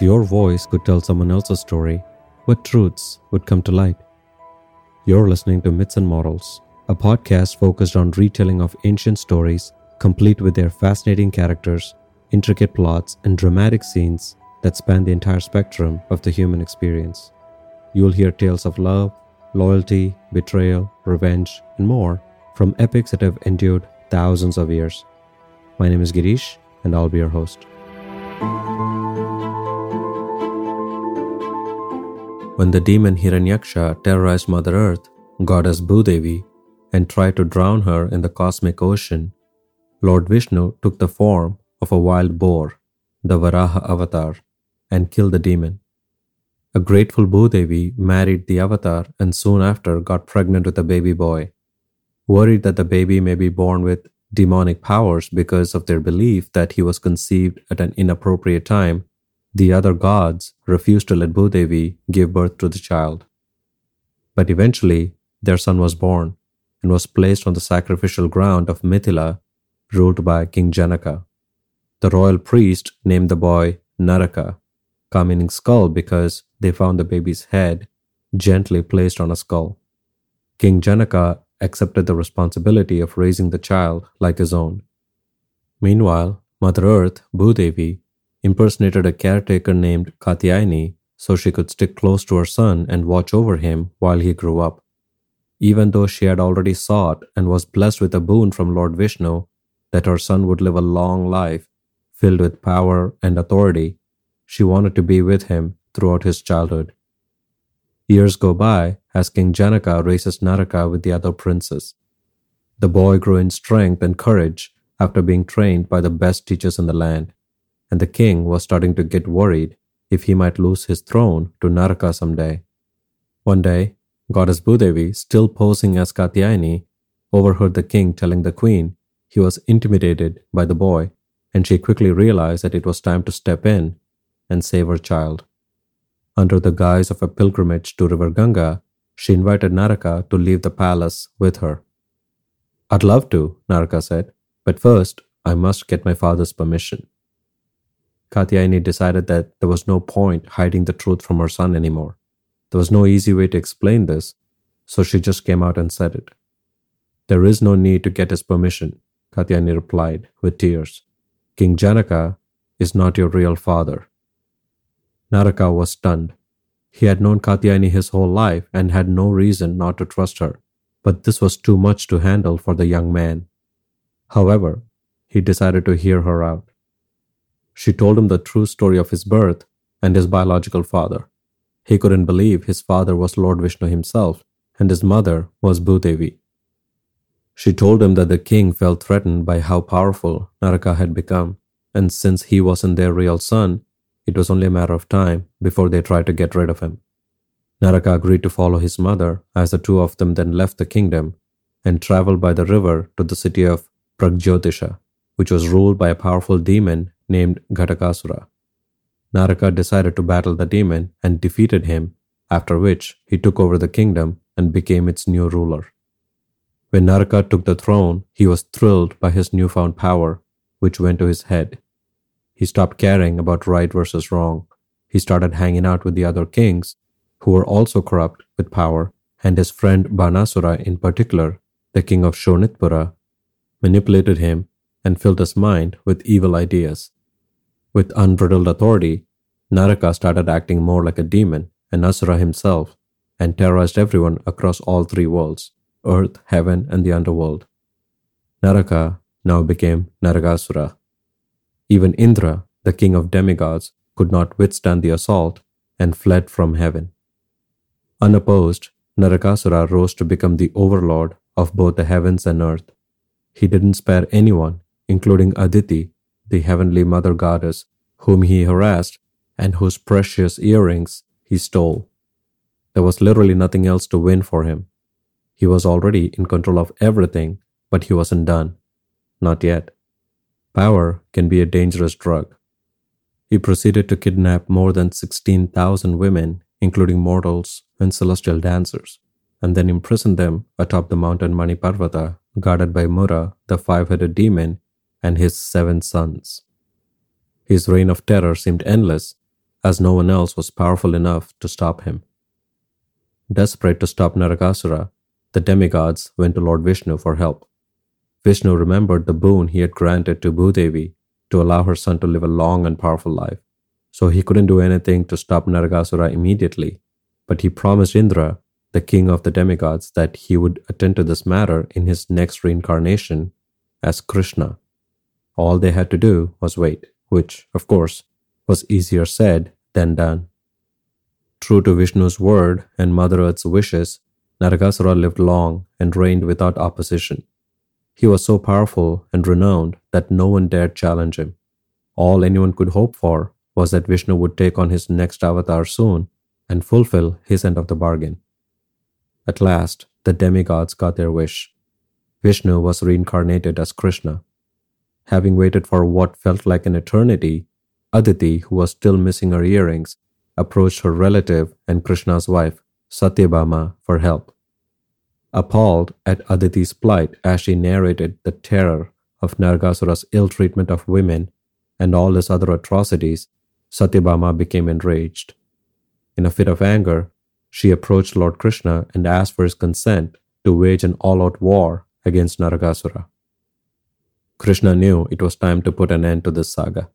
If your voice could tell someone else's story, what truths would come to light? You're listening to Myths and Morals, a podcast focused on retelling of ancient stories, complete with their fascinating characters, intricate plots, and dramatic scenes that span the entire spectrum of the human experience. You'll hear tales of love, loyalty, betrayal, revenge, and more from epics that have endured thousands of years. My name is Girish, and I'll be your host. When the demon Hiranyaksha terrorized Mother Earth, goddess Bhudevi, and tried to drown her in the cosmic ocean, Lord Vishnu took the form of a wild boar, the Varaha avatar, and killed the demon. A grateful Bhudevi married the avatar and soon after got pregnant with a baby boy. Worried that the baby may be born with demonic powers because of their belief that he was conceived at an inappropriate time, the other gods refused to let Bhudevi give birth to the child. But eventually, their son was born and was placed on the sacrificial ground of Mithila, ruled by King Janaka. The royal priest named the boy Naraka, ka meaning skull because they found the baby's head gently placed on a skull. King Janaka accepted the responsibility of raising the child like his own. Meanwhile, Mother Earth, Bhudevi, impersonated a caretaker named Katyayani so she could stick close to her son and watch over him while he grew up. Even though she had already sought and was blessed with a boon from Lord Vishnu that her son would live a long life filled with power and authority, she wanted to be with him throughout his childhood. Years go by as King Janaka raises Naraka with the other princes. The boy grew in strength and courage after being trained by the best teachers in the land, and the king was starting to get worried if he might lose his throne to Naraka someday. One day, Goddess Bhudevi, still posing as Katyayani, overheard the king telling the queen he was intimidated by the boy, and she quickly realized that it was time to step in and save her child. Under the guise of a pilgrimage to River Ganga, she invited Naraka to leave the palace with her. I'd love to, Naraka said, but first I must get my father's permission. Katyayani decided that there was no point hiding the truth from her son anymore. There was no easy way to explain this, so she just came out and said it. There is no need to get his permission, Katyayani replied with tears. King Janaka is not your real father. Naraka was stunned. He had known Katyayani his whole life and had no reason not to trust her, but this was too much to handle for the young man. However, he decided to hear her out. She told him the true story of his birth and his biological father. He couldn't believe his father was Lord Vishnu himself and his mother was Bhudevi. She told him that the king felt threatened by how powerful Naraka had become, and since he wasn't their real son, it was only a matter of time before they tried to get rid of him. Naraka agreed to follow his mother as the two of them then left the kingdom and traveled by the river to the city of Pragjyotisha, which was ruled by a powerful demon named Ghatakasura. Naraka decided to battle the demon and defeated him, after which he took over the kingdom and became its new ruler. When Naraka took the throne, he was thrilled by his newfound power, which went to his head. He stopped caring about right versus wrong. He started hanging out with the other kings, who were also corrupt with power, and his friend Banasura in particular, the king of Shonitpura, manipulated him and filled his mind with evil ideas. With unbridled authority, Naraka started acting more like a demon, and Asura himself, and terrorized everyone across all three worlds earth, heaven, and the underworld. Naraka now became Narakasura. Even Indra, the king of demigods, could not withstand the assault and fled from heaven. Unopposed, Narakasura rose to become the overlord of both the heavens and earth. He didn't spare anyone, including Aditi, the heavenly mother goddess, whom he harassed and whose precious earrings he stole. There was literally nothing else to win for him. He was already in control of everything, but he wasn't done. Not yet. Power can be a dangerous drug. He proceeded to kidnap more than 16,000 women, including mortals and celestial dancers, and then imprisoned them atop the mountain Maniparvata, guarded by Mura, the five headed demon, and his seven sons. His reign of terror seemed endless, as no one else was powerful enough to stop him. Desperate to stop Narakasura, the demigods went to Lord Vishnu for help. Vishnu remembered the boon he had granted to Bhudevi to allow her son to live a long and powerful life, so he couldn't do anything to stop Narakasura immediately, but he promised Indra, the king of the demigods, that he would attend to this matter in his next reincarnation as Krishna. All they had to do was wait, which, of course, was easier said than done. True to Vishnu's word and Mother Earth's wishes, Narakasura lived long and reigned without opposition. He was so powerful and renowned that no one dared challenge him. All anyone could hope for was that Vishnu would take on his next avatar soon and fulfill his end of the bargain. At last, the demigods got their wish. Vishnu was reincarnated as Krishna. Having waited for what felt like an eternity, Aditi, who was still missing her earrings, approached her relative and Krishna's wife, Satyabhama, for help. Appalled at Aditi's plight as she narrated the terror of Narakasura's ill treatment of women and all his other atrocities, Satyabhama became enraged. In a fit of anger, she approached Lord Krishna and asked for his consent to wage an all out war against Narakasura. Krishna knew it was time to put an end to this saga.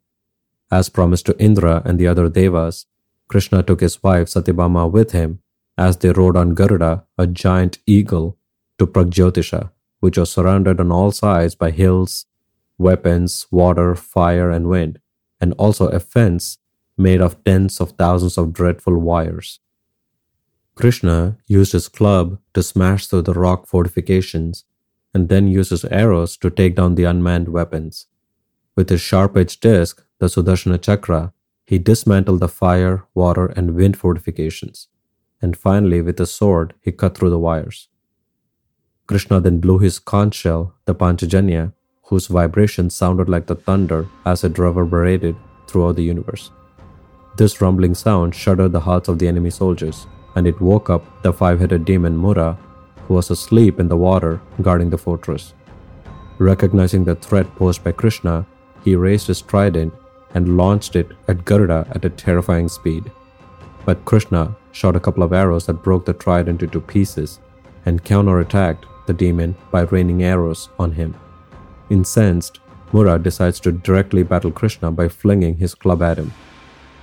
As promised to Indra and the other devas, Krishna took his wife Satyabhama with him as they rode on Garuda, a giant eagle, to Pragjyotisha, which was surrounded on all sides by hills, weapons, water, fire, and wind, and also a fence made of tens of thousands of dreadful wires. Krishna used his club to smash through the rock fortifications and then uses arrows to take down the unmanned weapons. With his sharp edged disc, the Sudarshana Chakra, he dismantled the fire, water, and wind fortifications and finally with a sword he cut through the wires. Krishna then blew his conch shell, the Panchajanya, whose vibration sounded like the thunder as it reverberated throughout the universe. This rumbling sound shuddered the hearts of the enemy soldiers, and it woke up the five headed demon Mura, who was asleep in the water guarding the fortress. Recognizing the threat posed by Krishna, he raised his trident and launched it at Garuda at a terrifying speed. But Krishna shot a couple of arrows that broke the trident into pieces and counterattacked the demon by raining arrows on him. Incensed, Mura decides to directly battle Krishna by flinging his club at him,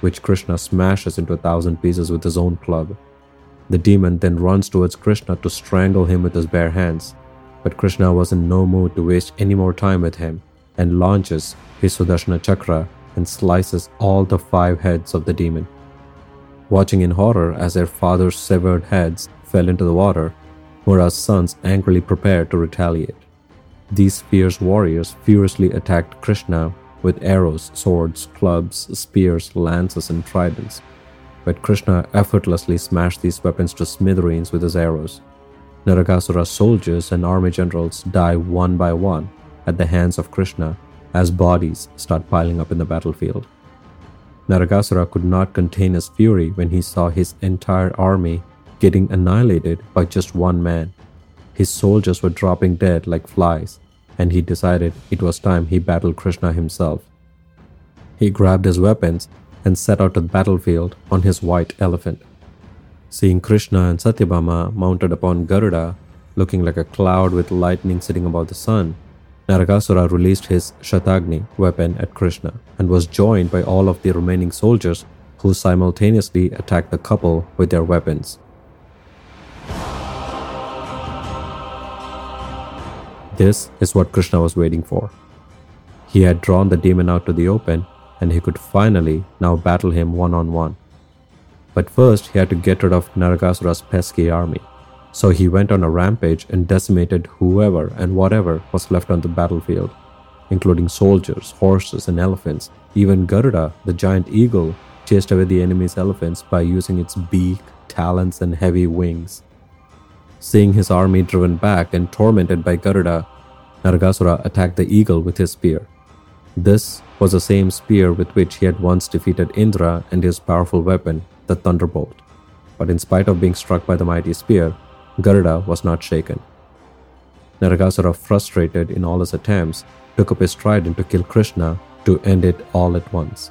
which Krishna smashes into a thousand pieces with his own club. The demon then runs towards Krishna to strangle him with his bare hands, but Krishna was in no mood to waste any more time with him and launches his Sudarshana Chakra and slices all the five heads of the demon. Watching in horror as their father's severed heads fell into the water, Mura's sons angrily prepared to retaliate. These fierce warriors furiously attacked Krishna with arrows, swords, clubs, spears, lances, and tridents. But Krishna effortlessly smashed these weapons to smithereens with his arrows. Narakasura's soldiers and army generals die one by one at the hands of Krishna as bodies start piling up in the battlefield. Narakasura could not contain his fury when he saw his entire army getting annihilated by just one man. His soldiers were dropping dead like flies, and he decided it was time he battled Krishna himself. He grabbed his weapons and set out to the battlefield on his white elephant. Seeing Krishna and Satyabhama mounted upon Garuda, looking like a cloud with lightning sitting above the sun, Narakasura released his Shatagni weapon at Krishna and was joined by all of the remaining soldiers who simultaneously attacked the couple with their weapons. This is what Krishna was waiting for. He had drawn the demon out to the open and he could finally now battle him one on one. But first, he had to get rid of Narakasura's pesky army. So he went on a rampage and decimated whoever and whatever was left on the battlefield, including soldiers, horses, and elephants. Even Garuda, the giant eagle, chased away the enemy's elephants by using its beak, talons, and heavy wings. Seeing his army driven back and tormented by Garuda, Narakasura attacked the eagle with his spear. This was the same spear with which he had once defeated Indra and his powerful weapon, the thunderbolt. But in spite of being struck by the mighty spear, Garuda was not shaken. Narakasura, frustrated in all his attempts, took up his trident to kill Krishna to end it all at once.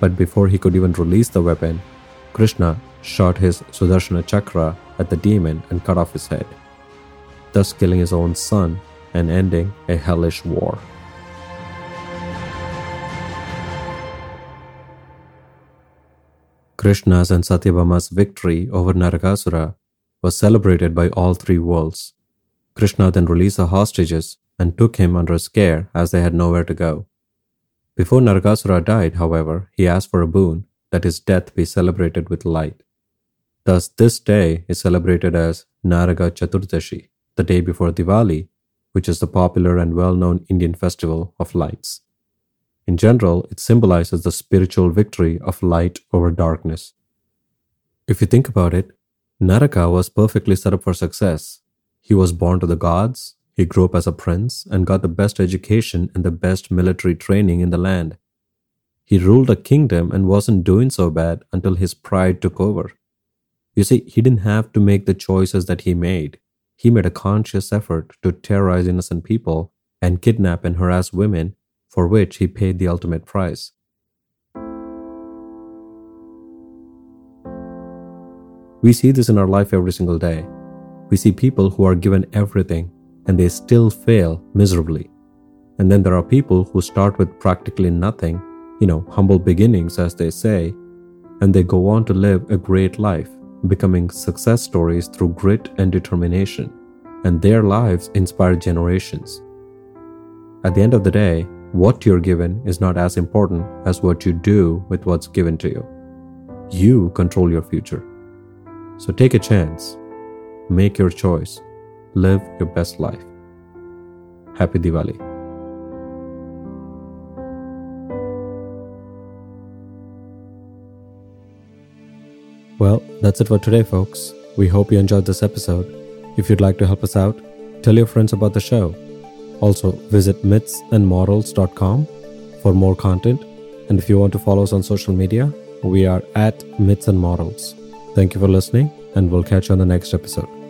But before he could even release the weapon, Krishna shot his Sudarshana Chakra at the demon and cut off his head, thus killing his own son and ending a hellish war. Krishna's and Satyabhama's victory over Narakasura was celebrated by all three worlds. Krishna then released the hostages and took him under his care as they had nowhere to go. Before Narakasura died, however, he asked for a boon that his death be celebrated with light. Thus, this day is celebrated as Naraka Chaturdashi, the day before Diwali, which is the popular and well known Indian festival of lights. In general, it symbolizes the spiritual victory of light over darkness. If you think about it, Naraka was perfectly set up for success. He was born to the gods, he grew up as a prince, and got the best education and the best military training in the land. He ruled a kingdom and wasn't doing so bad until his pride took over. You see, he didn't have to make the choices that he made. He made a conscious effort to terrorize innocent people and kidnap and harass women for which he paid the ultimate price. We see this in our life every single day. We see people who are given everything and they still fail miserably. And then there are people who start with practically nothing, you know, humble beginnings, as they say, and they go on to live a great life, becoming success stories through grit and determination. And their lives inspire generations. At the end of the day, what you're given is not as important as what you do with what's given to you. You control your future. So take a chance, make your choice, live your best life. Happy Diwali. Well, that's it for today, folks. We hope you enjoyed this episode. If you'd like to help us out, tell your friends about the show also, visit mythsandmorals.com for more content. And if you want to follow us on social media, we are at Myths and Morals. Thank you for listening, and we'll catch you on the next episode.